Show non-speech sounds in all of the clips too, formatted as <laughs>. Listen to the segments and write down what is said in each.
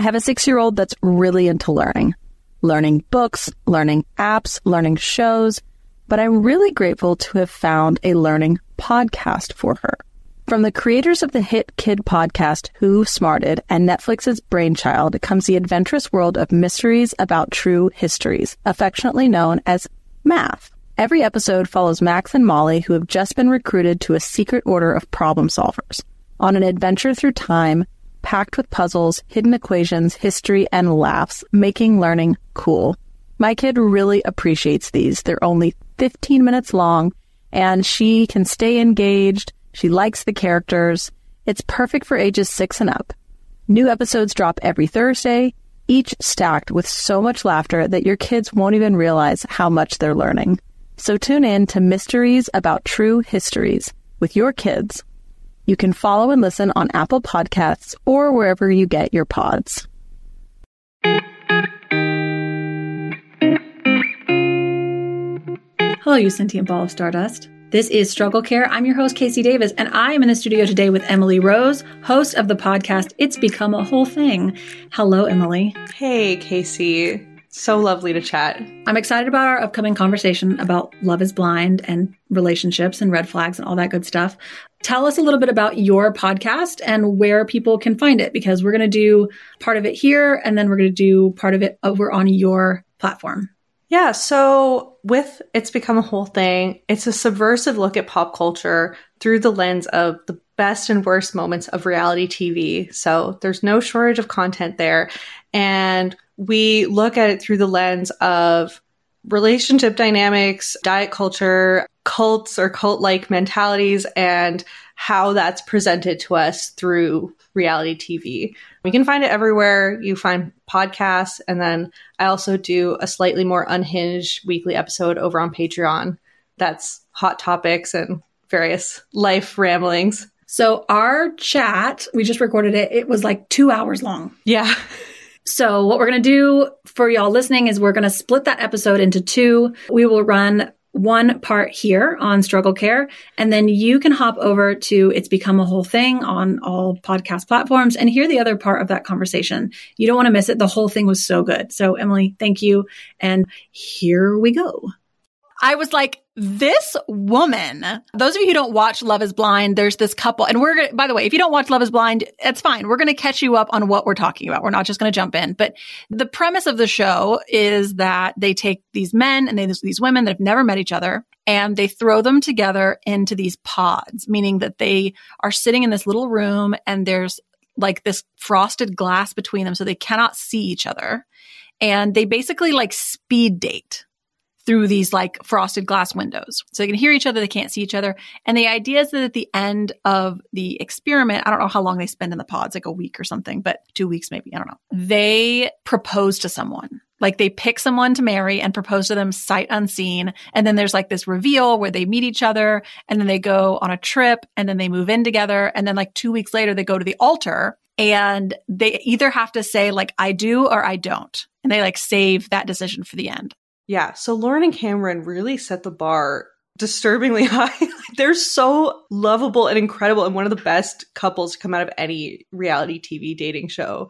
I have a six year old that's really into learning, learning books, learning apps, learning shows, but I'm really grateful to have found a learning podcast for her. From the creators of the hit kid podcast Who Smarted and Netflix's Brainchild comes the adventurous world of mysteries about true histories, affectionately known as math. Every episode follows Max and Molly, who have just been recruited to a secret order of problem solvers, on an adventure through time packed with puzzles, hidden equations, history, and laughs, making learning cool. My kid really appreciates these. They're only 15 minutes long, and she can stay engaged. She likes the characters. It's perfect for ages six and up. New episodes drop every Thursday, each stacked with so much laughter that your kids won't even realize how much they're learning. So tune in to Mysteries About True Histories with your kids. You can follow and listen on Apple Podcasts or wherever you get your pods. Hello, you sentient ball of stardust. This is Struggle Care. I'm your host, KC Davis, and I am in the studio today with Emily Rose, host of the podcast It's Become a Whole Thing. Hello, Emily. Hey, KC. So lovely to chat. I'm excited about our upcoming conversation about Love is Blind and relationships and red flags and all that good stuff. Tell us a little bit about your podcast and where people can find it because we're going to do part of it here and then we're going to do part of it over on your platform. Yeah, so with It's Become a Whole Thing, it's a subversive look at pop culture through the lens of the best and worst moments of reality TV. So there's no shortage of content there. And we look at it through the lens of relationship dynamics, diet culture, cults or cult like mentalities, and how that's presented to us through reality TV. We can find it everywhere you find podcasts. And then I also do a slightly more unhinged weekly episode over on Patreon. That's hot topics and various life ramblings. So our chat, we just recorded it. It was like two hours long. Yeah. <laughs> So what we're going to do for y'all listening is we're going to split that episode into two. We will run one part here on struggle care and then you can hop over to it's become a whole thing on all podcast platforms and hear the other part of that conversation. You don't want to miss it. The whole thing was so good. So emily thank you and here we go I was like, this woman, those of you who don't watch Love is Blind, there's this couple. And we're, by the way, if you don't watch Love is Blind, it's fine. We're going to catch you up on what we're talking about. We're not just going to jump in. But the premise of the show is that they take these men and they, these women that have never met each other and they throw them together into these pods, meaning that they are sitting in this little room and there's like this frosted glass between them so they cannot see each other. And they basically like speed date through these like frosted glass windows. So they can hear each other, they can't see each other. And the idea is that at the end of the experiment, I don't know how long they spend in the pods, like a week or something, but two weeks maybe, I don't know. They propose to someone. Like they pick someone to marry and propose to them sight unseen. And then there's like this reveal where they meet each other and then they go on a trip and then they move in together. And then like two weeks later, they go to the altar and they either have to say like, I do or I don't. And they like save that decision for the end. Yeah. So Lauren and Cameron really set the bar disturbingly <laughs> high. They're so lovable and incredible and one of the best couples to come out of any reality TV dating show.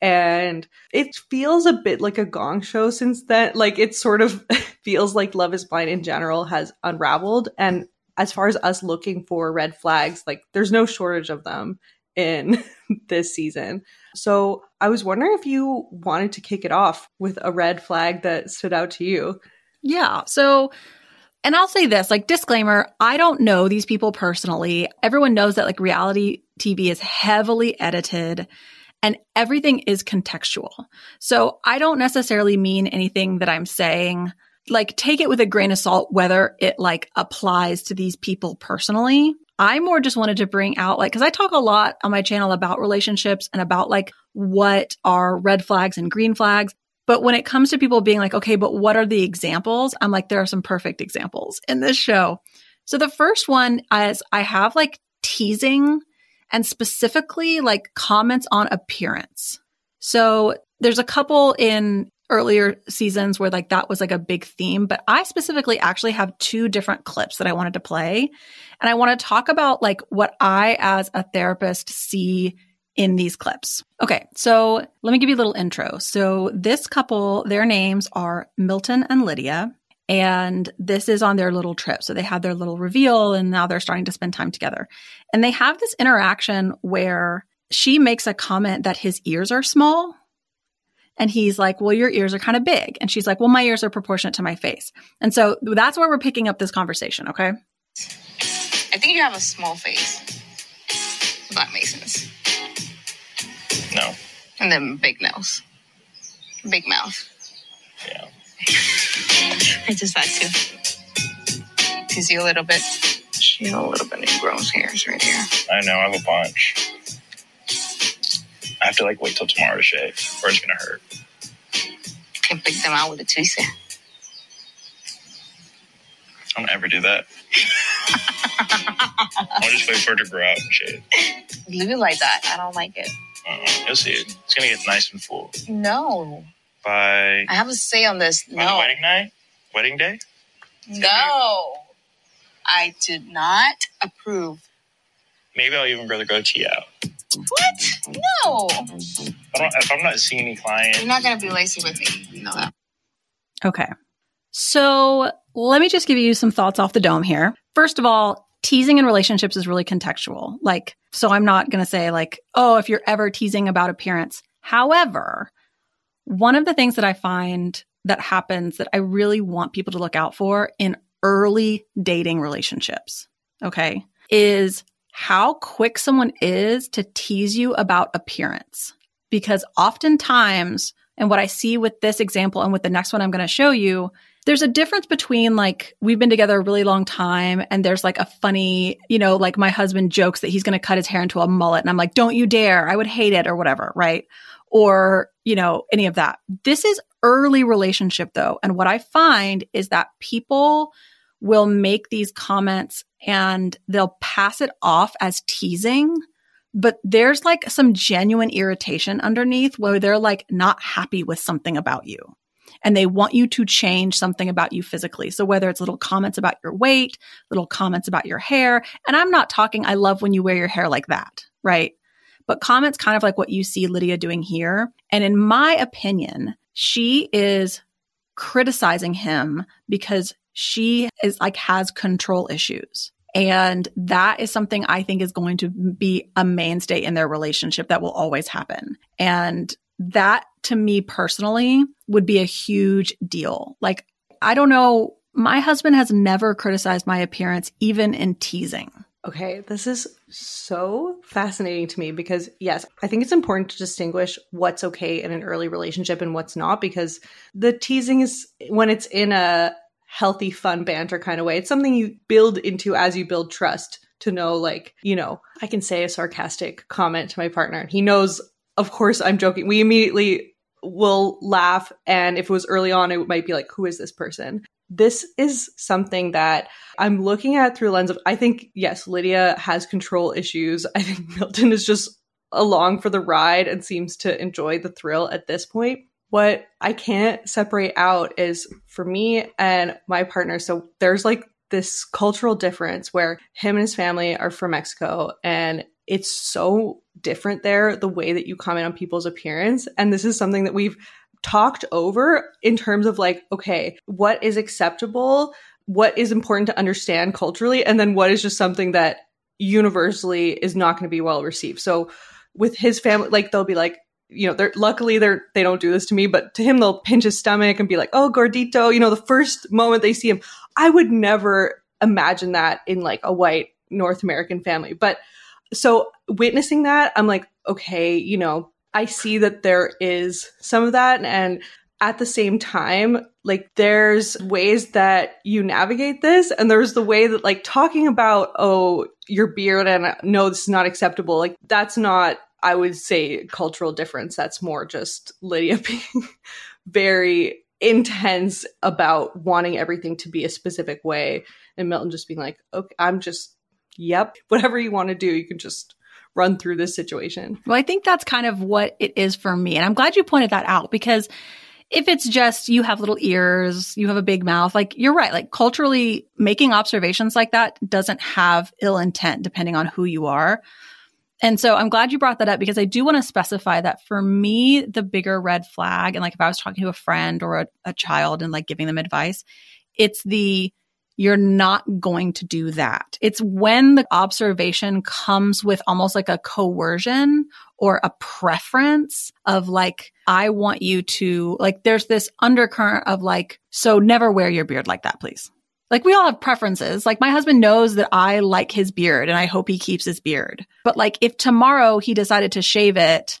And it feels a bit like a gong show since then. Like it sort of <laughs> feels like Love is Blind in general has unraveled. And as far as us looking for red flags, like there's no shortage of them in <laughs> this season. So I was wondering if you wanted to kick it off with a red flag that stood out to you. Yeah. So, and I'll say this like, disclaimer I don't know these people personally. Everyone knows that like reality TV is heavily edited and everything is contextual. So I don't necessarily mean anything that I'm saying. Like, take it with a grain of salt whether it like applies to these people personally. I more just wanted to bring out like, cause I talk a lot on my channel about relationships and about like what are red flags and green flags. But when it comes to people being like, okay, but what are the examples? I'm like, there are some perfect examples in this show. So the first one is I have like teasing and specifically like comments on appearance. So there's a couple in earlier seasons where like that was like a big theme, but I specifically actually have two different clips that I wanted to play. And I want to talk about like what I as a therapist see in these clips. Okay, so let me give you a little intro. So this couple, their names are Milton and Lydia. And this is on their little trip. So they had their little reveal and now they're starting to spend time together. And they have this interaction where she makes a comment that his ears are small. And he's like, Well, your ears are kind of big. And she's like, Well, my ears are proportionate to my face. And so that's where we're picking up this conversation. Okay. I think you have a small face. If that makes sense. No. And then big nose. Big mouth. Yeah. I just had to tease you a little bit. She had a little bit of gross hairs right here. I know. I have a bunch. I have to like wait till tomorrow to shave, or it's gonna hurt. Can pick them out with a tweezer. I don't ever do that. <laughs> I'll just wait for it to grow out and shave. Leave it like that. I don't like it. Uh-uh. You'll see it. It's gonna get nice and full No. by I have a say on this. by the No. wedding night, wedding day. No. I did not approve. Maybe I'll even grow the goatee out. What? No. I don't. If I'm not seeing any clients, You're not going to be lazy with me. You know that. Okay. So let me just give you some thoughts off the dome here. First of all, teasing in relationships is really contextual. Like, so I'm not going to say, like, oh, if you're ever teasing about appearance. However, one of the things that I find that happens that I really want people to look out for in early dating relationships, okay, is how quick someone is to tease you about appearance. Because oftentimes, and what I see with this example and with the next one I'm going to show you, there's a difference between like we've been together a really long time and there's like a funny, you know, like my husband jokes that he's going to cut his hair into a mullet and I'm like, don't you dare. I would hate it or whatever. Right. Or, you know, any of that. This is early relationship though. And what I find is that people will make these comments and they'll pass it off as teasing but there's like some genuine irritation underneath where they're like not happy with something about you and they want you to change something about you physically. So whether it's little comments about your weight, little comments about your hair, and I'm not talking, I love when you wear your hair like that, right? But comments kind of like what you see Lydia doing here. And in my opinion, she is criticizing him because she is like has control issues. And that is something I think is going to be a mainstay in their relationship that will always happen. And that to me personally would be a huge deal. Like, I don't know. My husband has never criticized my appearance, even in teasing. Okay, this is so fascinating to me because, yes, I think it's important to distinguish what's okay in an early relationship and what's not because the teasing is when it's in a healthy, fun banter kind of way. It's something you build into as you build trust to know, like, you know, I can say a sarcastic comment to my partner. He knows, of course, I'm joking. We immediately will laugh. And if it was early on, it might be like, who is this person? This is something that I'm looking at through lens of, I think, yes, Lydia has control issues. I think <laughs> Milton is just along for the ride and seems to enjoy the thrill at this point what I can't separate out is for me and my partner. So there's like this cultural difference where him and his family are from Mexico and it's so different there, the way that you comment on people's appearance. And this is something that we've talked over in terms of like, okay, what is acceptable? What is important to understand culturally? And then what is just something that universally is not going to be well received. So with his family, like they'll be like, you know, they're luckily they're they don't do this to me, but to him they'll pinch his stomach and be like, "Oh, gordito," you know, the first moment they see him. I would never imagine that in like a white North American family. But so witnessing that, I'm like, okay, you know, I see that there is some of that and at the same time, like there's ways that you navigate this and there's the way that like talking about oh, your beard and uh, no this is not acceptable. Like that's not I would say cultural difference. That's more just Lydia <laughs> being very intense about wanting everything to be a specific way, and Milton just being like, "Okay, I'm just, yep, whatever you want to do, you can just run through this situation." Well, I think that's kind of what it is for me. And I'm glad you pointed that out because if it's just you have little ears, you have a big mouth, like you're right. Like culturally making observations like that doesn't have ill intent depending on who you are. And so I'm glad you brought that up because I do want to specify that for me, the bigger red flag, and like if I was talking to a friend or a, a child and like giving them advice, it's the you're not going to do that. It's when the observation comes with almost like a coercion or a preference of like, I want you to, like, there's this undercurrent of like, so never wear your beard like that, please. Like we all have preferences. Like my husband knows that I like his beard and I hope he keeps his beard. But like if tomorrow he decided to shave it,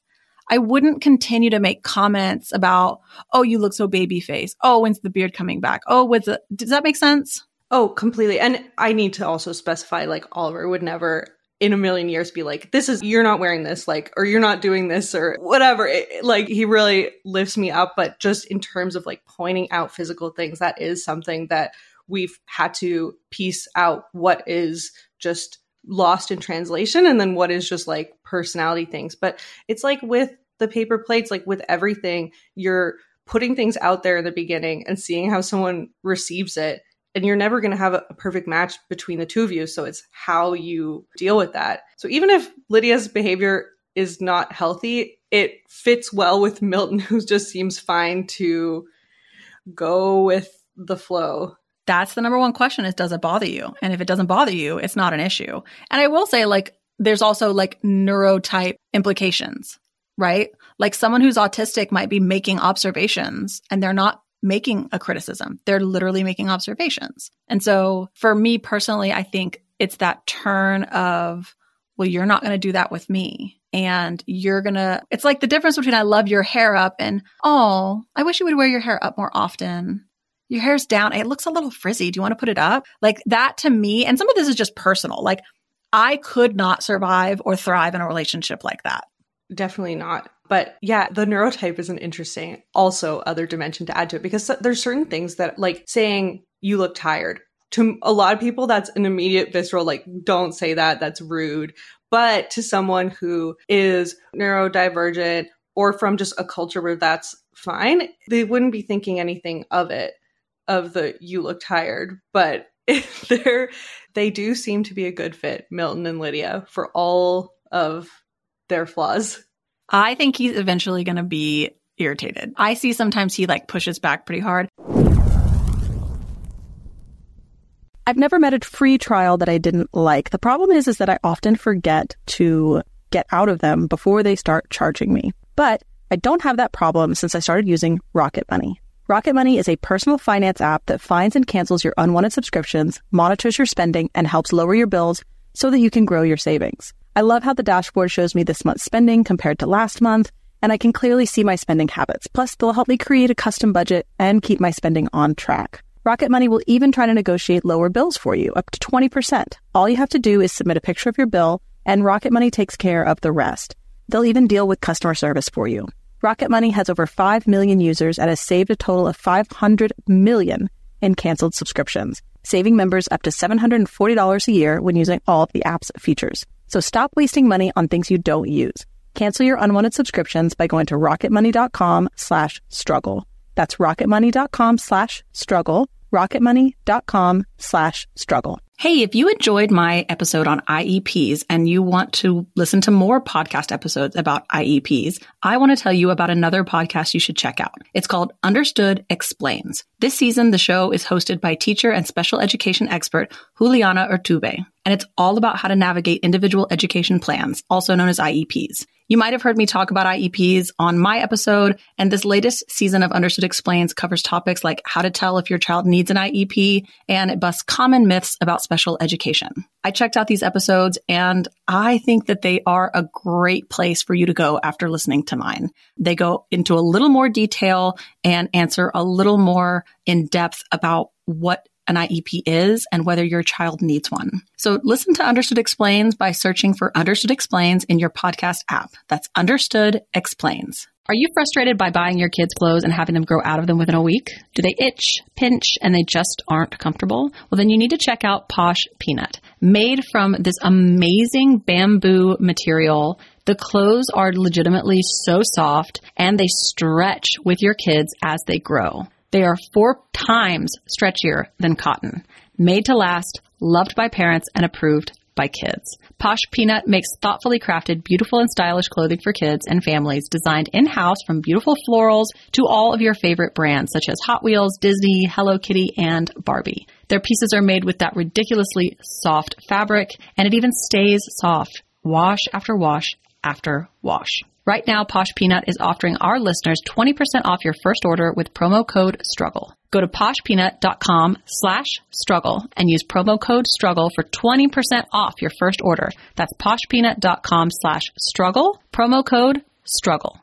I wouldn't continue to make comments about, oh, you look so baby face. Oh, when's the beard coming back? Oh, it? Does that make sense? Oh, completely. And I need to also specify like Oliver would never in a million years be like, this is, you're not wearing this, like, or you're not doing this, or whatever. It, like, he really lifts me up. But just in terms of like pointing out physical things, that is something that we've had to piece out what is just lost in translation and then what is just like personality things. But it's like with the paper plates, like with everything, you're putting things out there in the beginning and seeing how someone receives it. And you're never going to have a, perfect match between the two of you. So it's how you deal with that. So even if Lydia's behavior is not healthy, it fits well with <laughs> Milton, who just seems fine to go with the flow that's the number one question is does it bother you? And if it doesn't bother you, it's not an issue. And I will say like there's also like neurotype implications, right? Like someone who's autistic might be making observations and they're not making a criticism. They're literally making observations. And so for me personally, I think it's that turn of, well, you're not going to do that with me. And you're going to, it's like the difference between I love your hair up and, oh, I wish you would wear your hair up more often your hair's down. It looks a little frizzy. Do you want to put it up? Like that to me, and some of this is just personal. Like I could not survive or thrive in a relationship like that. Definitely not. But yeah, the neurotype is an interesting also other dimension to add to it because there's certain things that like saying you look tired. To a lot of people that's an immediate visceral like don't say that that's rude. But to someone who is neurodivergent or from just a culture where that's fine they wouldn't be thinking anything of it of the you look tired, but <laughs> they're they do seem to be a good fit, Milton and Lydia, for all of their flaws. I think he's eventually going to be irritated. I see sometimes he like pushes back pretty hard. I've never met a free trial that I didn't like. The problem is is that I often forget to get out of them before they start charging me. But I don't have that problem since I started using Rocket Money. Rocket Money is a personal finance app that finds and cancels your unwanted subscriptions, monitors your spending, and helps lower your bills so that you can grow your savings. I love how the dashboard shows me this month's spending compared to last month, and I can clearly see my spending habits. Plus, they'll help me create a custom budget and keep my spending on track. Rocket Money will even try to negotiate lower bills for you, up to 20%. All you have to do is submit a picture of your bill, and Rocket Money takes care of the rest. They'll even deal with customer service for you. Rocket Money has over 5 million users and has saved a total of 500 million in canceled subscriptions, saving members up to $740 a year when using all of the app's features. So stop wasting money on things you don't use. Cancel your unwanted subscriptions by going to rocketmoney.com slash struggle. That's rocketmoney.com slash struggle rocketmoney.com slash struggle. Hey, if you enjoyed my episode on IEPs and you want to listen to more podcast episodes about IEPs, I want to tell you about another podcast you should check out. It's called Understood Explains. This season, the show is hosted by teacher and special education expert Juliana Urtubey, and it's all about how to navigate individual education plans, also known as IEPs. You might have heard me talk about IEPs on my episode, and this latest season of Understood Explains covers topics like how to tell if your child needs an IEP, and it busts common myths about special education. I checked out these episodes, and I think that they are a great place for you to go after listening to mine. They go into a little more detail and answer a little more in depth about what an IEP is and whether your child needs one. So listen to Understood Explains by searching for Understood Explains in your podcast app. That's Understood Explains. Are you frustrated by buying your kids clothes and having them grow out of them within a week? Do they itch, pinch, and they just aren't comfortable? Well, then you need to check out Posh Peanut. Made from this amazing bamboo material, the clothes are legitimately so soft and they stretch with your kids as they grow. They are four times stretchier than cotton, made to last, loved by parents, and approved by kids. Posh Peanut makes thoughtfully crafted, beautiful and stylish clothing for kids and families designed in-house from beautiful florals to all of your favorite brands such as Hot Wheels, Disney, Hello Kitty, and Barbie. Their pieces are made with that ridiculously soft fabric and it even stays soft. Wash after wash after wash. Right now, Posh Peanut is offering our listeners 20% off your first order with promo code STRUGGLE. Go to poshpeanut.com slash struggle and use promo code struggle for 20% off your first order. That's poshpeanut.com slash struggle, promo code struggle.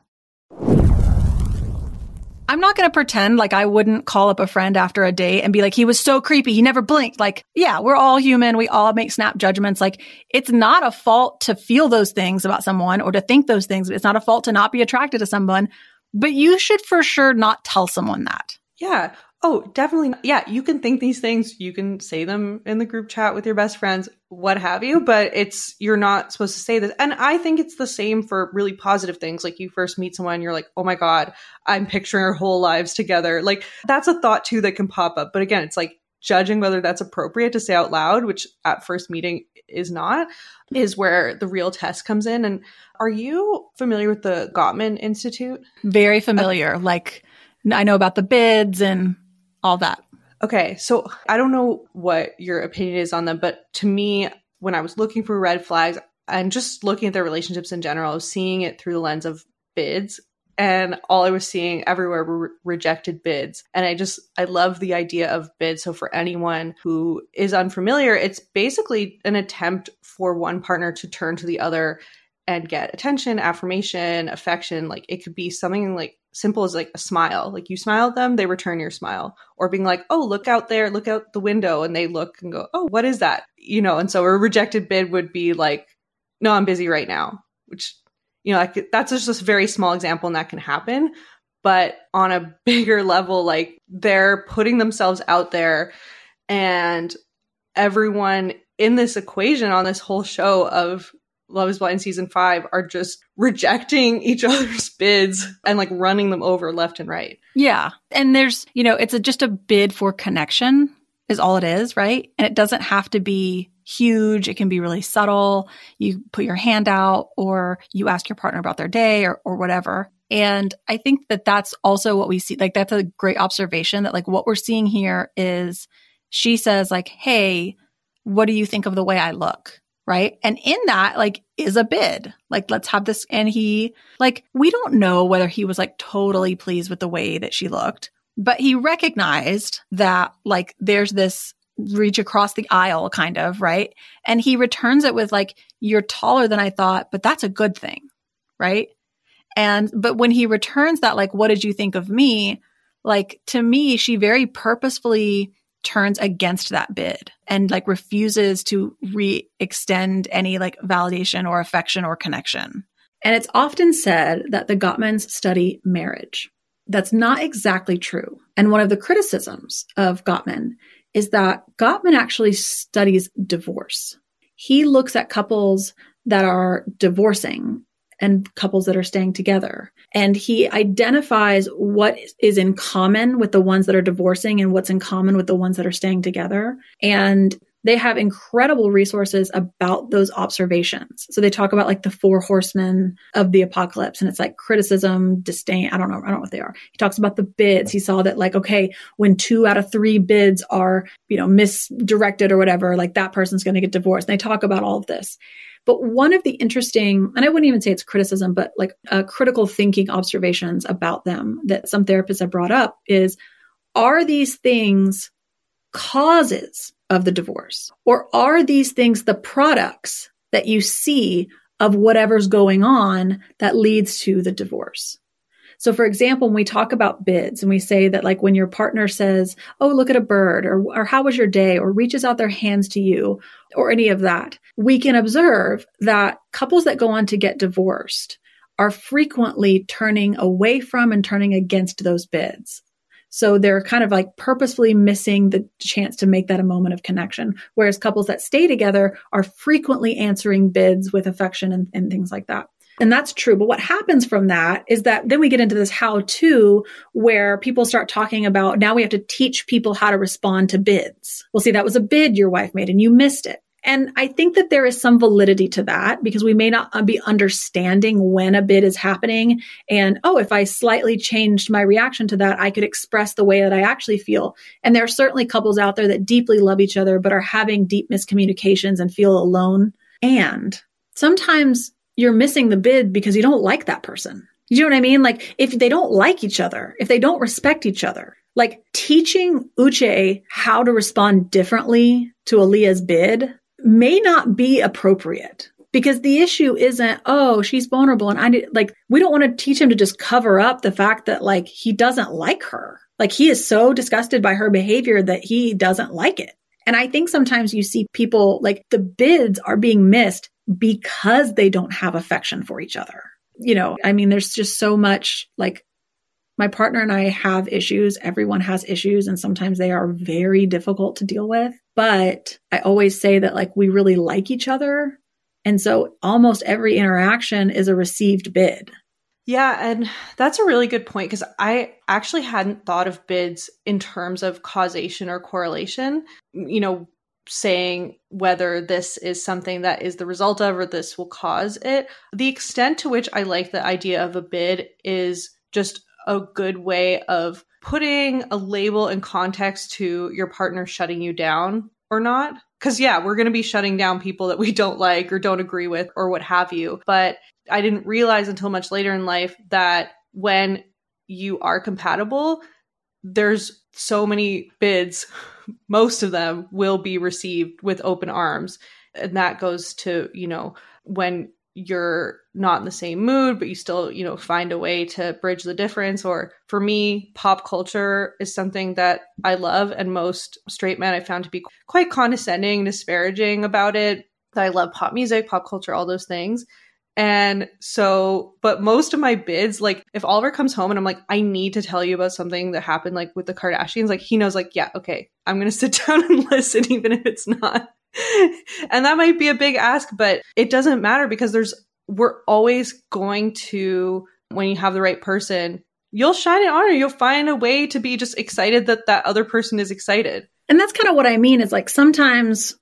I'm not going to pretend like I wouldn't call up a friend after a date and be like, he was so creepy. He never blinked. Like, yeah, we're all human. We all make snap judgments. Like, it's not a fault to feel those things about someone or to think those things. It's not a fault to not be attracted to someone, but you should for sure not tell someone that. Yeah. Oh, definitely. Yeah, you can think these things, you can say them in the group chat with your best friends, what have you, but it's you're not supposed to say this. And I think it's the same for really positive things. Like you first meet someone, you're like, "Oh my god, I'm picturing our whole lives together." Like that's a thought too that can pop up. But again, it's like judging whether that's appropriate to say out loud, which at first meeting is not, is where the real test comes in. And are you familiar with the Gottman Institute? Very familiar. Uh, like I know about the bids and all that. Okay, so I don't know what your opinion is on them, but to me, when I was looking for red flags and just looking at their relationships in general, I was seeing it through the lens of bids. And all I was seeing everywhere were rejected bids. And I just, I love the idea of bids. So for anyone who is unfamiliar, it's basically an attempt for one partner to turn to the other and get attention, affirmation, affection. Like it could be something like simple as like a smile. Like you smile at them, they return your smile. Or being like, oh, look out there, look out the window. And they look and go, oh, what is that? You know, and so a rejected bid would be like, no, I'm busy right now, which, you know, like that's just a very small example and that can happen. But on a <laughs> bigger level, like they're putting themselves out there and everyone in this equation on this whole show of Love is Blind season five are just rejecting <laughs> each other's bids and like running them over left and right. Yeah. And there's, you know, it's a, just a bid for connection is all it is, right? And it doesn't have to be huge. It can be really subtle. You put your hand out or you ask your partner about their day or, or whatever. And I think that that's also what we see. Like that's a great observation that like what we're seeing here is she says like, Hey, what do you think of the way I look? Right? And in that, like, is a bid. Like, let's have this. And he, like, we don't know whether he was like totally pleased with the way that she looked, but he recognized that, like, there's this reach across the aisle kind of, right? And he returns it with, like, you're taller than I thought, but that's a good thing, right? And, but when he returns that, like, what did you think of me? Like, to me, she very purposefully turns against that bid and like refuses to re-extend any like validation or affection or connection. And it's often said that the Gottmans study marriage. That's not exactly true. And one of the criticisms of Gottman is that Gottman actually studies divorce. He looks at couples that are divorcing and couples that are staying together. And he identifies what is in common with the ones that are divorcing and what's in common with the ones that are staying together. And they have incredible resources about those observations. So they talk about like the four horsemen of the apocalypse and it's like criticism, disdain. I don't know. I don't know what they are. He talks about the bids. He saw that like, okay, when two out of three bids are, you know, misdirected or whatever, like that person's going to get divorced. And they talk about all of this. But one of the interesting, and I wouldn't even say it's criticism, but like uh, critical thinking observations about them that some therapists have brought up is are these things causes of the divorce? Or are these things the products that you see of whatever's going on that leads to the divorce? So for example, when we talk about bids and we say that like when your partner says, Oh, look at a bird or, or how was your day or reaches out their hands to you or any of that, we can observe that couples that go on to get divorced are frequently turning away from and turning against those bids. So they're kind of like purposefully missing the chance to make that a moment of connection. Whereas couples that stay together are frequently answering bids with affection and, and things like that. And that's true. But what happens from that is that then we get into this how to where people start talking about now we have to teach people how to respond to bids. Well, see, that was a bid your wife made and you missed it. And I think that there is some validity to that because we may not be understanding when a bid is happening. And, oh, if I slightly changed my reaction to that, I could express the way that I actually feel. And there are certainly couples out there that deeply love each other, but are having deep miscommunications and feel alone. And sometimes you're missing the bid because you don't like that person. You know what I mean? Like if they don't like each other, if they don't respect each other, like teaching Uche how to respond differently to Aaliyah's bid may not be appropriate because the issue isn't, oh, she's vulnerable. And I did, like, we don't want to teach him to just cover up the fact that like he doesn't like her. Like he is so disgusted by her behavior that he doesn't like it. And I think sometimes you see people like the bids are being missed because they don't have affection for each other. You know, I mean, there's just so much like my partner and I have issues. Everyone has issues, and sometimes they are very difficult to deal with. But I always say that like we really like each other. And so almost every interaction is a received bid. Yeah, and that's a really good point because I actually hadn't thought of bids in terms of causation or correlation. You know, saying whether this is something that is the result of or this will cause it. The extent to which I like the idea of a bid is just a good way of putting a label and context to your partner shutting you down or not. Because, yeah, we're going to be shutting down people that we don't like or don't agree with or what have you. But I didn't realize until much later in life that when you are compatible, there's so many bids, <laughs> most of them will be received with open arms. And that goes to, you know, when you're not in the same mood, but you still, you know, find a way to bridge the difference. Or for me, pop culture is something that I love, and most straight men I found to be quite condescending, disparaging about it. I love pop music, pop culture, all those things. And so, but most of my bids, like if Oliver comes home and I'm like, I need to tell you about something that happened like with the Kardashians, like he knows, like, yeah, okay, I'm going <laughs> to sit down and listen, even if it's not <laughs> and that might be a big ask, but it doesn't matter because there's, we're always going to, when you have the right person, you'll shine an honor. You'll find a way to be just excited that that other person is excited. And that's kind of what I mean is like sometimes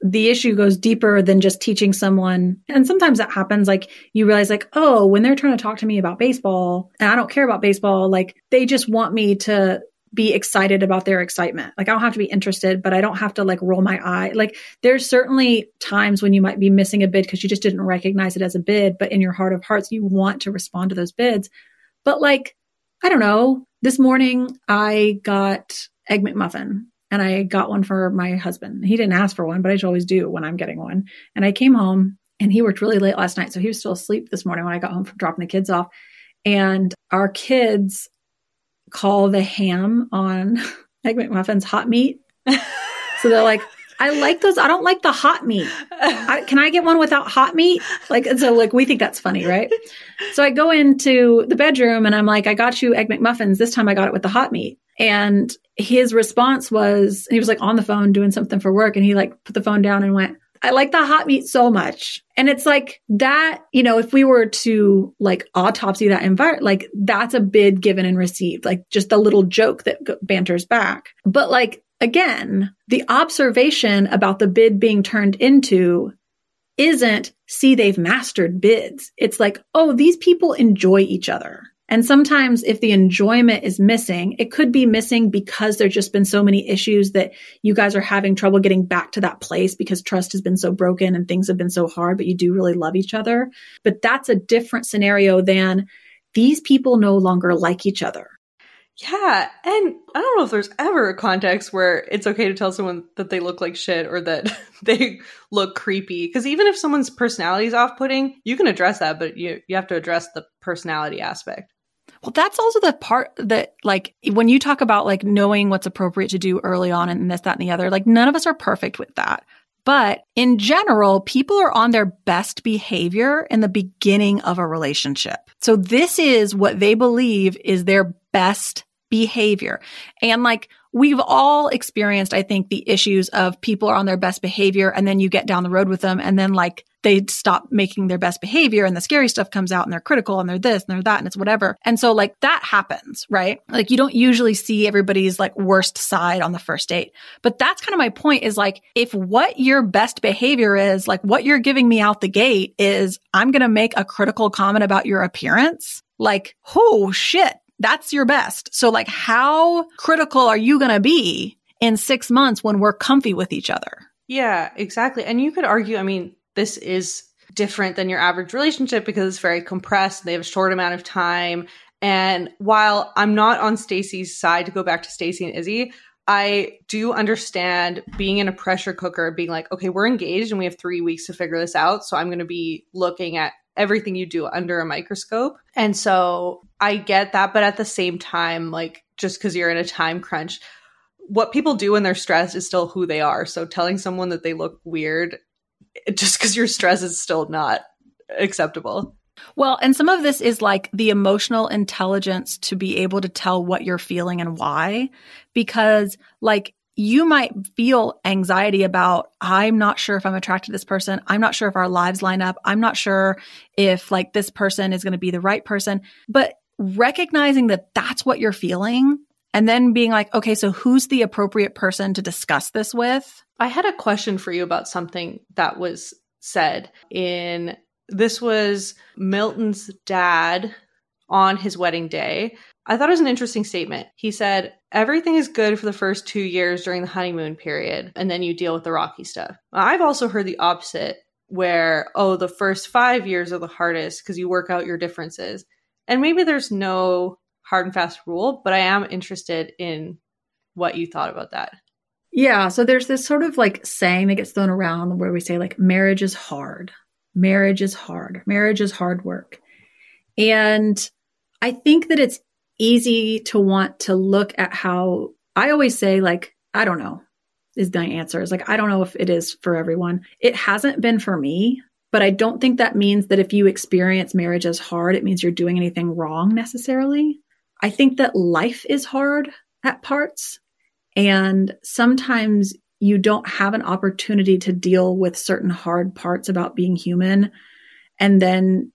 the issue goes deeper than just teaching someone. And sometimes that happens. Like you realize, like, oh, when they're trying to talk to me about baseball and I don't care about baseball, like they just want me to be excited about their excitement. Like I don't have to be interested, but I don't have to like roll my eye. Like there's certainly times when you might be missing a bid because you just didn't recognize it as a bid, but in your heart of hearts, you want to respond to those bids. But like, I don't know, this morning I got egg McMuffin and I got one for my husband. He didn't ask for one, but I always do when I'm getting one. And I came home and he worked really late last night. So he was still asleep this morning when I got home from dropping the kids off. And our kids call the ham on <laughs> Egg McMuffins hot meat. so they're like, I like those. I don't like the hot meat. I, can I get one without hot meat? Like, so like we think that's funny, right? So I go into the bedroom and I'm like, I got you egg McMuffins. This time I got it with the hot meat. And his response was, he was like on the phone doing something for work and he like put the phone down and went, I like the hot meat so much. And it's like that, you know, if we were to like autopsy that environment, like that's a bid given and received, like just a little joke that banters back. But like, again, the observation about the bid being turned into isn't see they've mastered bids. It's like, oh, these people enjoy each other. And sometimes if the enjoyment is missing, it could be missing because there's just been so many issues that you guys are having trouble getting back to that place because trust has been so broken and things have been so hard, but you do really love each other. But that's a different scenario than these people no longer like each other. Yeah, and I don't know if there's ever a context where it's okay to tell someone that they look like shit or that <laughs> they look creepy. Because even if someone's personality is off-putting, you can address that, but you you have to address the personality aspect. Well, that's also the part that, like, when you talk about like knowing what's appropriate to do early on and this, that, and the other, like, none of us are perfect with that. But in general, people are on their best behavior in the beginning of a relationship. So this is what they believe is their best behavior. And like we've all experienced, I think, the issues of people are on their best behavior and then you get down the road with them and then like they stop making their best behavior and the scary stuff comes out and they're critical and they're this and they're that and it's whatever. And so like that happens, right? Like you don't usually see everybody's like worst side on the first date. But that's kind of my point is like if what your best behavior is, like what you're giving me out the gate is I'm going to make a critical comment about your appearance, like, oh shit, that's your best. So like how critical are you going to be in six months when we're comfy with each other? Yeah, exactly. And you could argue, I mean, this is different than your average relationship because it's very compressed. They have a short amount of time. And while I'm not on Stacy's side to go back to Stacy and Izzy, I do understand being in a pressure cooker, being like, okay, we're engaged and we have three weeks to figure this out. So I'm going to be looking at everything you do under a microscope. And so I get that. But at the same time, like, just because you're in a time crunch, what people do when they're stressed is still who they are. So telling someone that they look weird just because your stress is still not acceptable. Well, and some of this is like the emotional intelligence to be able to tell what you're feeling and why. Because, like, you might feel anxiety about, I'm not sure if I'm attracted to this person. I'm not sure if our lives line up. I'm not sure if, like, this person is going to be the right person. But recognizing that that's what you're feeling and then being like, okay, so who's the appropriate person to discuss this with? I had a question for you about something that was said in this was Milton's dad on his wedding day. I thought it was an interesting statement. He said, Everything is good for the first two years during the honeymoon period, and then you deal with the rocky stuff. I've also heard the opposite, where, oh, the first five years are the hardest because you work out your differences. And maybe there's no hard and fast rule, but I am interested in what you thought about that. Yeah. So there's this sort of like saying that gets thrown around where we say, like, marriage is hard. Marriage is hard. Marriage is hard work. And I think that it's easy to want to look at how I always say, like, I don't know, is my answer. Is like, I don't know if it is for everyone. It hasn't been for me, but I don't think that means that if you experience marriage as hard, it means you're doing anything wrong necessarily. I think that life is hard at parts. And sometimes you don't have an opportunity to deal with certain hard parts about being human. And then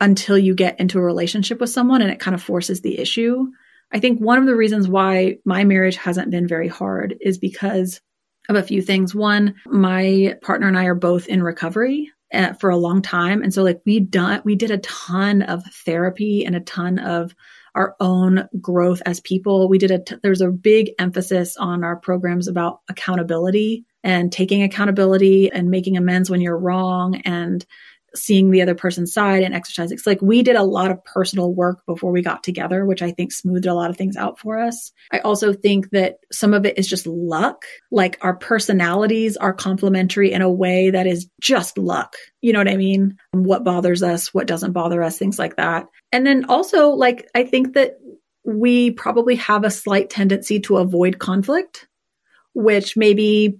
until you get into a relationship with someone and it kind of forces the issue. I think one of the reasons why my marriage hasn't been very hard is because of a few things. One, my partner and I are both in recovery uh, for a long time. And so like we done, we did a ton of therapy and a ton of our own growth as people. We did a, t- there's a big emphasis on our programs about accountability and taking accountability and making amends when you're wrong and seeing the other person's side and exercising. It's like we did a lot of personal work before we got together, which I think smoothed a lot of things out for us. I also think that some of it is just luck. Like our personalities are complementary in a way that is just luck. You know what I mean? What bothers us, what doesn't bother us, things like that. And then also, like, I think that we probably have a slight tendency to avoid conflict, which maybe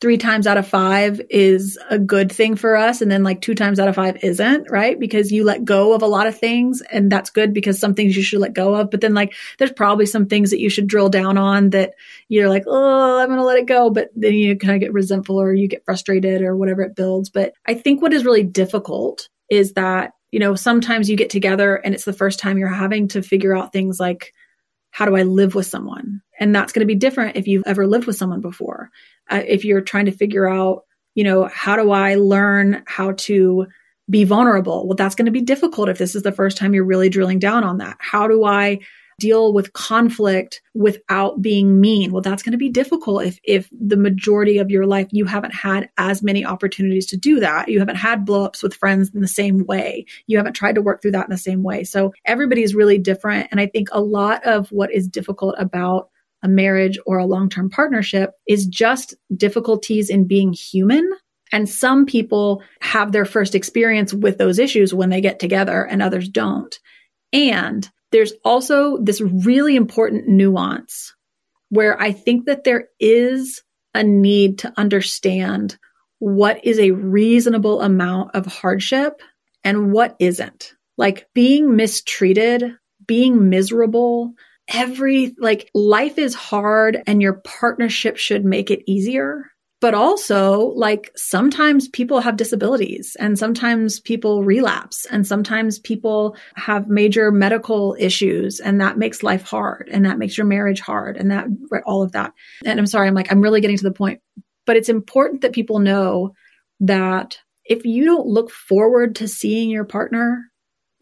three times out of five is a good thing for us. And then like two times out of five isn't, right? Because you let go of a lot of things and that's good because some things you should let go of. But then like there's probably some things that you should drill down on that you're like, oh, I'm going to let it go. But then you kind of get resentful or you get frustrated or whatever it builds. But I think what is really difficult is that, you know, sometimes you get together and it's the first time you're having to figure out things like, how do I live with someone? And that's going to be different if you've ever lived with someone before. Uh, if you're trying to figure out, you know, how do I learn how to be vulnerable? Well, that's going to be difficult if this is the first time you're really drilling down on that. How do I deal with conflict without being mean. Well, that's going to be difficult if, if the majority of your life you haven't had as many opportunities to do that. You haven't had blowups with friends in the same way. You haven't tried to work through that in the same way. So everybody is really different. And I think a lot of what is difficult about a marriage or a long term partnership is just difficulties in being human. And some people have their first experience with those issues when they get together and others don't. And there's also this really important nuance where I think that there is a need to understand what is a reasonable amount of hardship and what isn't. Like being mistreated, being miserable, every, like, life is hard and your partnership should make it easier. But also, like, sometimes people have disabilities and sometimes people relapse and sometimes people have major medical issues and that makes life hard and that makes your marriage hard and that, all of that. And I'm sorry, I'm like, I'm really getting to the point, but it's important that people know that if you don't look forward to seeing your partner,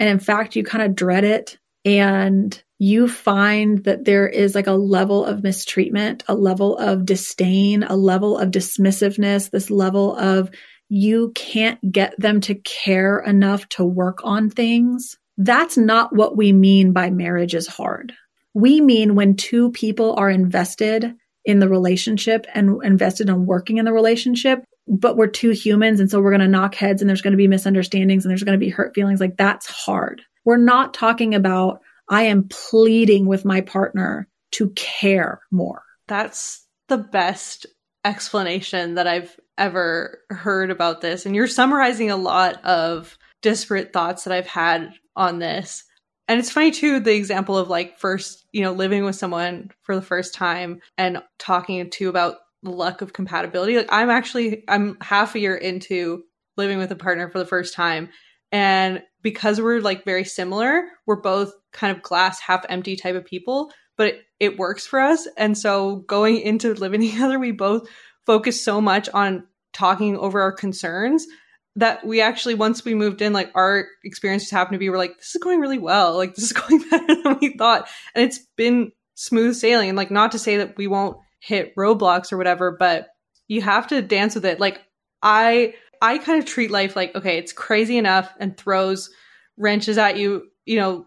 and in fact, you kind of dread it, and you find that there is like a level of mistreatment, a level of disdain, a level of dismissiveness, this level of you can't get them to care enough to work on things. That's not what we mean by marriage is hard. We mean when two people are invested in the relationship and invested in working in the relationship, but we're two humans. And so we're going to knock heads and there's going to be misunderstandings and there's going to be hurt feelings. Like that's hard. We're not talking about, I am pleading with my partner to care more. That's the best explanation that I've ever heard about this. And you're summarizing a lot of disparate thoughts that I've had on this. And it's funny too, the example of like first, you know, living with someone for the first time and talking to about the luck of compatibility. Like I'm actually I'm half a year into living with a partner for the first time. And because we're like very similar, we're both kind of glass half empty type of people, but it, it works for us. And so going into living <laughs> together, we both focus so much on talking over our concerns that we actually once we moved in like our experiences happened to be we're like this is going really well. Like this is <laughs> going better than we thought. And it's been smooth sailing. And like not to say that we won't hit roadblocks or whatever but you have to dance with it. Like i i kind of treat life like okay it's crazy enough and throws wrenches at you you know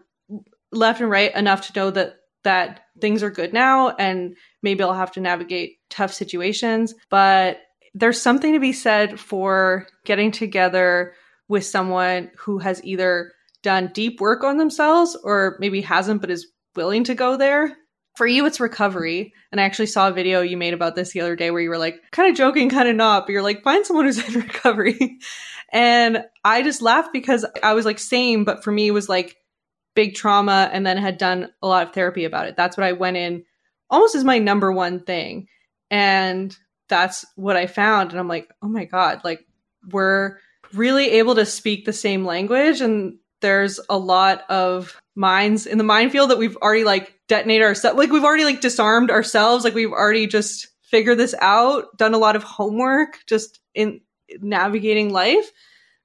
left and right enough to know that that things are good now and maybe i'll have to navigate tough situations but there's something to be said for getting together with someone who has either done deep work on themselves or maybe hasn't but is willing to go there. For you, it's recovery. And I actually saw a video you made about this the other day where you were like, kind of joking, kind of not, but you're like, find someone who's <laughs> in recovery. and I just laughed because I was like, same, but for me, it was like big trauma and then had done a lot of therapy about it. That's what I went in almost as my number one thing. And that's what I found. And I'm like, oh my God, like we're really able to speak the same language. And there's a lot of minds in the minefield that we've already like detonated ourselves. Like we've already like disarmed ourselves. Like we've already just figured this out, done a lot of homework just in navigating life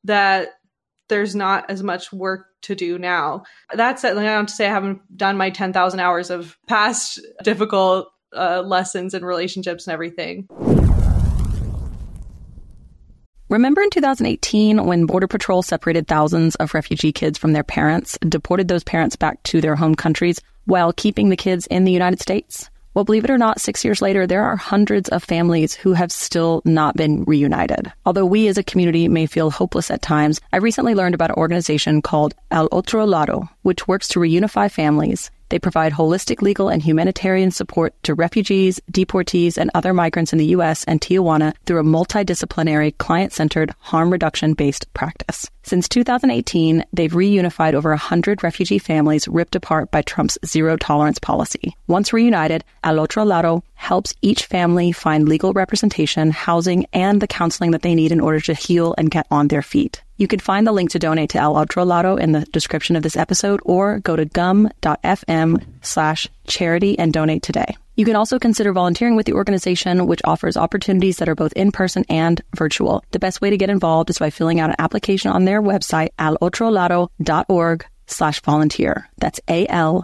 that there's not as much work to do now. That's it. Like, I don't to say I haven't done my 10,000 hours of past <laughs> difficult uh, lessons and relationships and everything. Remember in 2018 when Border Patrol separated thousands of refugee kids from their parents, deported those parents back to their home countries while keeping the kids in the United States? Well, believe it or not, six years later, there are hundreds of families who have still not been reunited. Although we as a community may feel hopeless at times, I recently learned about an organization called Al Otro Lado, which works to reunify families they provide holistic legal and humanitarian support to refugees, deportees, and other migrants in the U.S. and Tijuana through a multidisciplinary, client-centered, harm reduction-based practice. Since 2018, they've reunified over 100 refugee families ripped apart by Trump's zero tolerance policy. Once reunited, Al Otro Lado helps each family find legal representation, housing, and the counseling that they need in order to heal and get on their feet. You can find the link to donate to El Otro Lado in the description of this episode or go to gum.fm slash charity and donate today. You can also consider volunteering with the organization, which offers opportunities that are both in person and virtual. The best way to get involved is by filling out an application on their website, alotrolado.org slash volunteer. That's A-L-O-T-R-O-L-A-D-O.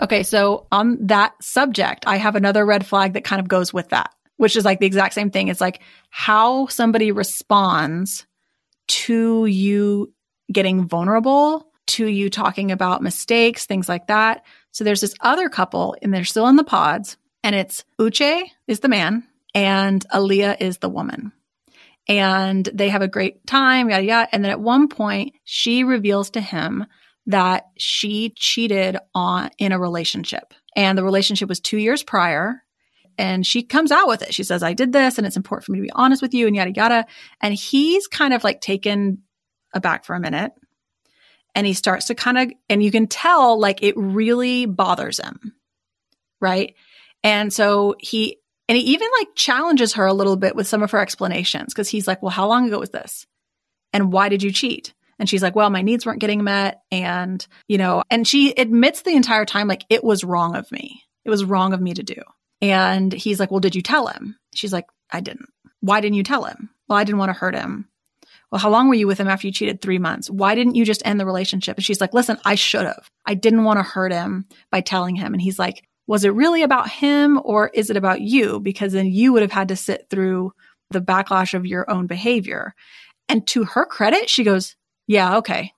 Okay, so on that subject, I have another red flag that kind of goes with that, which is like the exact same thing. It's like how somebody responds to you getting vulnerable, to you talking about mistakes, things like that. So there's this other couple, and they're still in the pods, and it's Uche is the man, and Aaliyah is the woman. And they have a great time, yada yada. And then at one point, she reveals to him that she cheated on in a relationship. And the relationship was two years prior. And she comes out with it. She says, I did this and it's important for me to be honest with you and yada yada. And he's kind of like taken aback for a minute. And he starts to kind of, and you can tell like it really bothers him. Right. And so he and he even like challenges her a little bit with some of her explanations because he's like, well, how long ago was this? And why did you cheat? And she's like, well, my needs weren't getting met. And, you know, and she admits the entire time, like, it was wrong of me. It was wrong of me to do. And he's like, well, did you tell him? She's like, I didn't. Why didn't you tell him? Well, I didn't want to hurt him. Well, how long were you with him after you cheated? Three months. Why didn't you just end the relationship? And she's like, listen, I should have. I didn't want to hurt him by telling him. And he's like, was it really about him or is it about you? Because then you would have had to sit through the backlash of your own behavior. And to her credit, she goes, yeah, okay.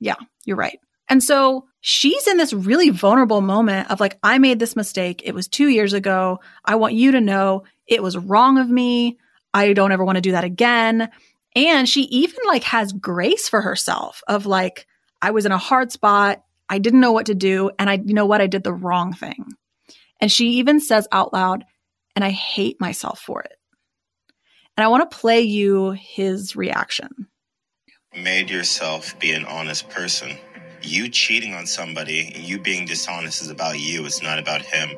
Yeah, you're right. And so she's in this really vulnerable moment of like, I made this mistake. It was two years ago. I want you to know it was wrong of me. I don't ever want to do that again. And she even like has grace for herself of like, I was in a hard spot. I didn't know what to do. And I, you know what? I did the wrong thing. And she even says out loud, and I hate myself for it. And I want to play you his reaction. Made yourself be an honest person. You cheating on somebody, you being dishonest is about you, it's not about him.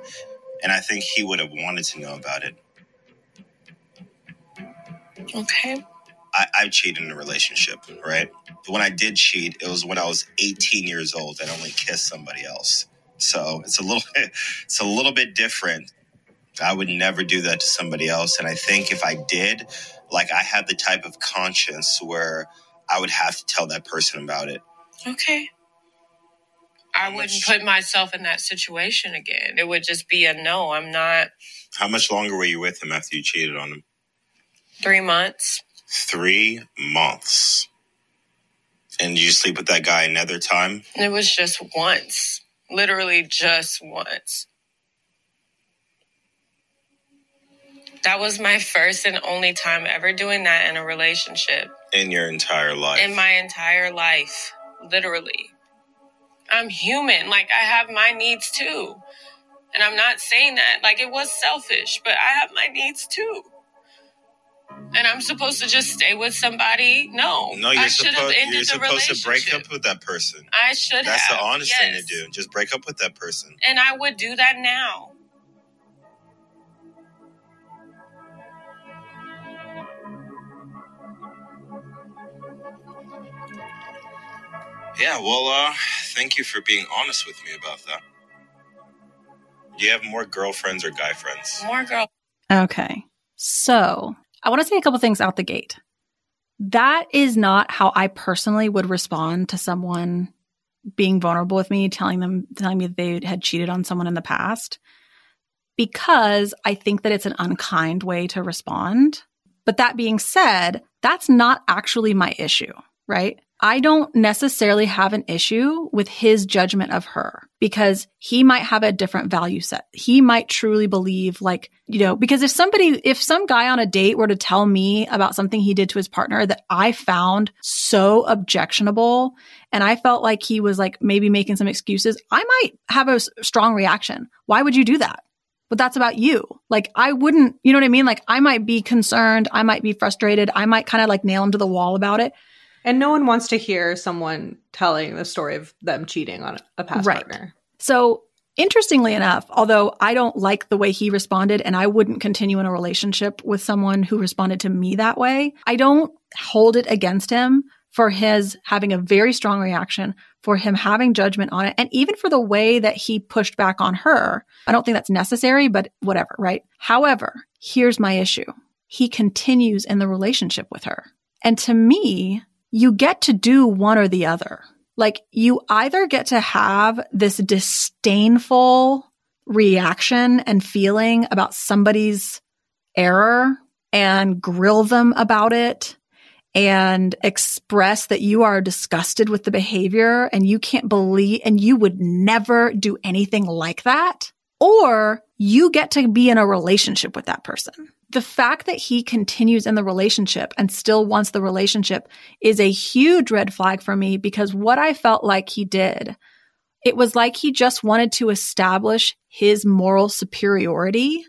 And I think he would have wanted to know about it. Okay. I, I cheated in a relationship, right? But when I did cheat, it was when I was 18 years old and only kissed somebody else. So it's a little <laughs> it's a little bit different. I would never do that to somebody else. And I think if I did, like I had the type of conscience where I would have to tell that person about it. Okay. I wouldn't put myself in that situation again. It would just be a no. I'm not How much longer were you with him after you cheated on him? three months. Three months. And did you sleep with that guy another time? It was just once. Literally just once. That was my first and only time ever doing that in a relationship In your entire life. in my entire life. Literally. I'm human. Like, I have my needs too. And I'm not saying that like it was selfish, but I have my needs too. And I'm supposed to just stay with somebody? No. no, you're I should have supposed ended you're the supposed to break relationship. up with that person. I should That's have. the honest thing to yes. do. Just break up with that person. And I would do that now. Yeah, well, uh, thank you for being honest with me about that. Do you have more girlfriends or guy friends? More girl. Okay. So I want to say a couple things out the gate. That is not how I personally would respond to someone being vulnerable with me, telling them, telling me that they had cheated on someone in the past, because I think that it's an unkind way to respond. But that being said, that's not actually my issue, right? I don't necessarily have an issue with his judgment of her because he might have a different value set. He might truly believe like, you know, because if somebody, if some guy on a date were to tell me about something he did to his partner that I found so objectionable and I felt like he was like maybe making some excuses, I might have a strong reaction. Why would you do that? But that's about you. Like I wouldn't, you know what I mean? Like I might be concerned. I might be frustrated. I might kind of like nail him to the wall about it. And no one wants to hear someone telling the story of them cheating on a past Right. partner. So, interestingly enough, although I don't like the way he responded and I wouldn't continue in a relationship with someone who responded to me that way, I don't hold it against him for his having a very strong reaction, for him having judgment on it, and even for the way that he pushed back on her. I don't think that's necessary, but whatever, right? However, here's my issue. He continues in the relationship with her. And to me, you get to do one or the other. Like you either get to have this disdainful reaction and feeling about somebody's error and grill them about it and express that you are disgusted with the behavior and you can't believe and you would never do anything like that. Or you get to be in a relationship with that person. The fact that he continues in the relationship and still wants the relationship is a huge red flag for me because what I felt like he did, it was like he just wanted to establish his moral superiority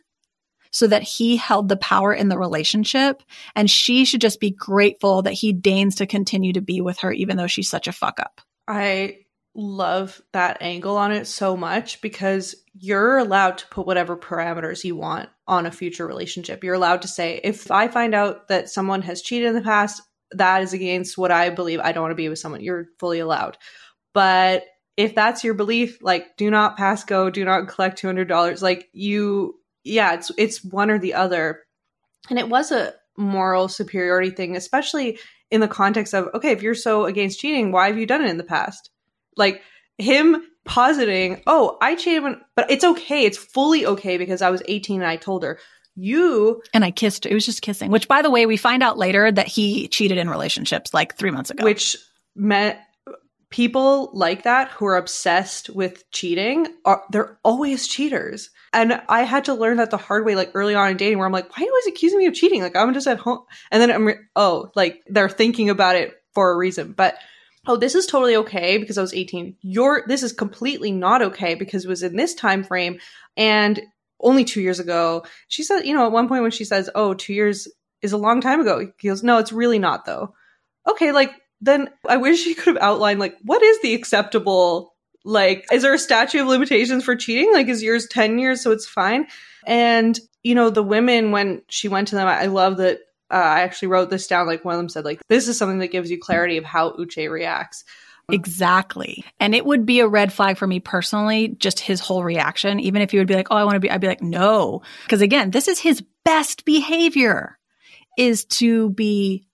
so that he held the power in the relationship. And she should just be grateful that he deigns to continue to be with her, even though she's such a fuck up. I love that angle on it so much because you're allowed to put whatever parameters you want on a future relationship. You're allowed to say, if I find out that someone has cheated in the past, that is against what I believe. I don't want to be with someone. You're fully allowed. But if that's your belief, like do not pass go, do not collect $200, like you yeah, it's it's one or the other. And it was a moral superiority thing, especially in the context of okay, if you're so against cheating, why have you done it in the past? Like him positing, "Oh, I cheated when but it's okay. It's fully okay because I was 18 and I told her." You and I kissed. It was just kissing, which by the way, we find out later that he cheated in relationships like 3 months ago. Which meant people like that who are obsessed with cheating are they're always cheaters and i had to learn that the hard way like early on in dating where i'm like why are you always accusing me of cheating like i'm just at home and then i'm re- oh like they're thinking about it for a reason but oh this is totally okay because i was 18 you're this is completely not okay because it was in this time frame and only two years ago she said you know at one point when she says oh two years is a long time ago he goes no it's really not though okay like then I wish he could have outlined like what is the acceptable like is there a statute of limitations for cheating? Like is yours 10 years so it's fine? And you know, the women when she went to them, I love that uh, I actually wrote this down. Like one of them said, like this is something that gives you clarity of how Uche reacts. Exactly. And it would be a red flag for me personally, just his whole reaction. Even if he would be like, Oh, I want to be, I'd be like, no. Because again, this is his best behavior is to be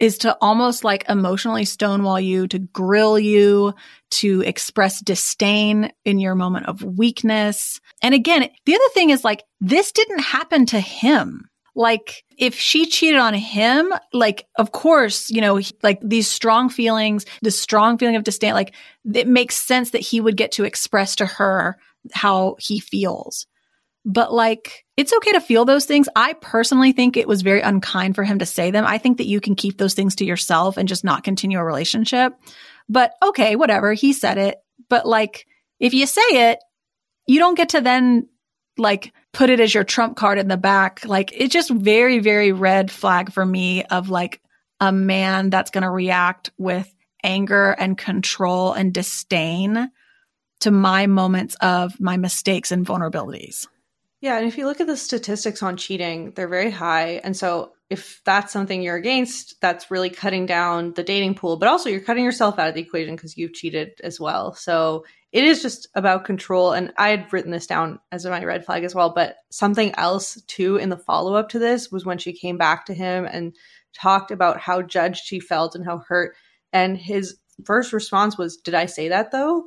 is to almost like emotionally stonewall you, to grill you, to express disdain in your moment of weakness. And again, the other thing is like, this didn't happen to him. Like, if she cheated on him, like, of course, you know, like these strong feelings, this strong feeling of disdain, like, it makes sense that he would get to express to her how he feels. But like, it's okay to feel those things. I personally think it was very unkind for him to say them. I think that you can keep those things to yourself and just not continue a relationship. But okay, whatever. He said it. But like, if you say it, you don't get to then like put it as your trump card in the back. Like, it's just very, very red flag for me of like a man that's going to react with anger and control and disdain to my moments of my mistakes and vulnerabilities. Yeah, and if you look at the statistics on cheating, they're very high. And so if that's something you're against, that's really cutting down the dating pool, but also you're cutting yourself out of the equation because you've cheated as well. So it is just about control. And I had written this down as my red flag as well. But something else too in the follow up to this was when she came back to him and talked about how judged she felt and how hurt. And his first response was, Did I say that though?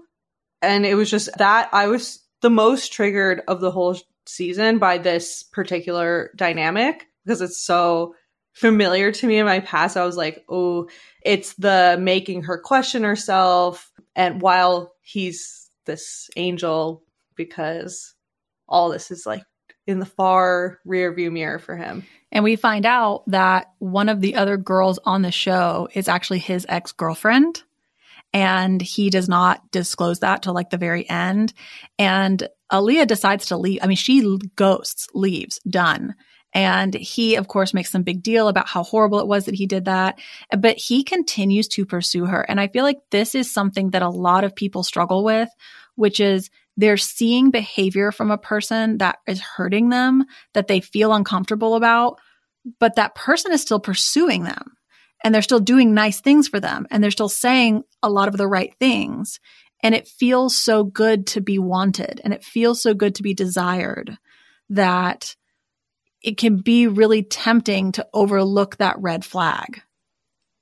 And it was just that I was the most triggered of the whole season by this particular dynamic because it's so familiar to me in my past. I was like, oh, it's the making her question herself. And while he's this angel, because all this is like in the far rear view mirror for him. And we find out that one of the other girls on the show is actually his ex girlfriend. And he does not disclose that till like the very end. And Aaliyah decides to leave. I mean, she ghosts, leaves, done. And he, of course, makes some big deal about how horrible it was that he did that. But he continues to pursue her. And I feel like this is something that a lot of people struggle with, which is they're seeing behavior from a person that is hurting them, that they feel uncomfortable about, but that person is still pursuing them. and they're still doing nice things for them and they're still saying a lot of the right things. And it feels so good to be wanted and it feels so good to be desired that it can be really tempting to overlook that red flag.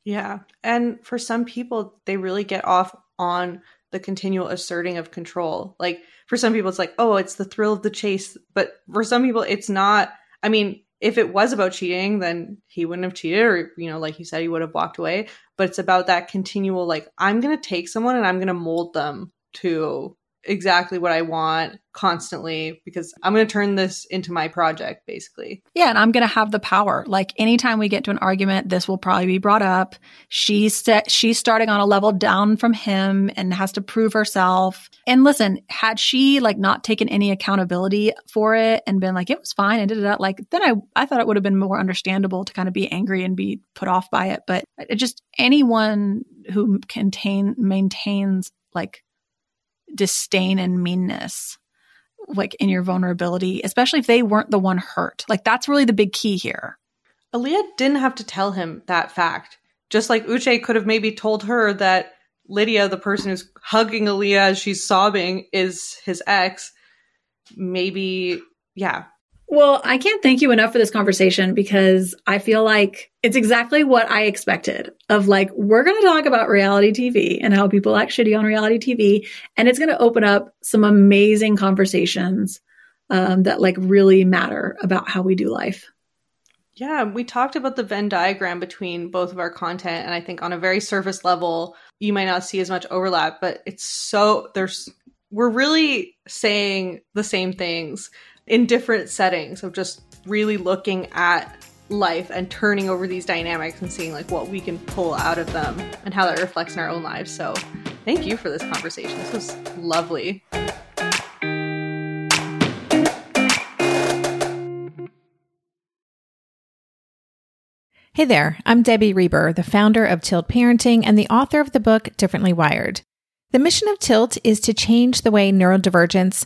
Yeah. And for some people, they really get off on the continual asserting of control. Like for some people, it's like, oh, it's the thrill of the chase. But for some people, it's not. I mean, if it was about cheating, then he wouldn't have cheated, or, you know, like you said, he would have walked away. But it's about that continual, like, I'm going to take someone and I'm going to mold them to exactly what I want constantly because I'm going to turn this into my project basically. Yeah, and I'm going to have the power. Like anytime we get to an argument, this will probably be brought up. She's set, she's starting on a level down from him and has to prove herself. And listen, had she like not taken any accountability for it and been like it was fine and did it like then I I thought it would have been more understandable to kind of be angry and be put off by it, but it just anyone who contain maintains like disdain and meanness like in your vulnerability, especially if they weren't the one hurt. Like that's really the big key here. Aaliyah didn't have to tell him that fact. Just like Uche could have maybe told her that Lydia, the person who's hugging Aaliyah as she's sobbing, is his ex. Maybe, yeah, well, I can't thank you enough for this conversation because I feel like it's exactly what I expected of like, we're going to talk about reality TV and how people act shitty on reality TV. And it's going to open up some amazing conversations um, that like really matter about how we do life. Yeah, we talked about the Venn diagram between both of our content. And I think on a very surface level, you might not see as much overlap, but it's so there's, we're really saying the same things in different settings of just really looking at life and turning over these dynamics and seeing like what we can pull out of them and how that reflects in our own lives. So, thank you for this conversation. This was lovely. Hey there, I'm Debbie Reber, the founder of Tilt Parenting and the author of the book Differently Wired. The mission of Tilt is to change the way neurodivergence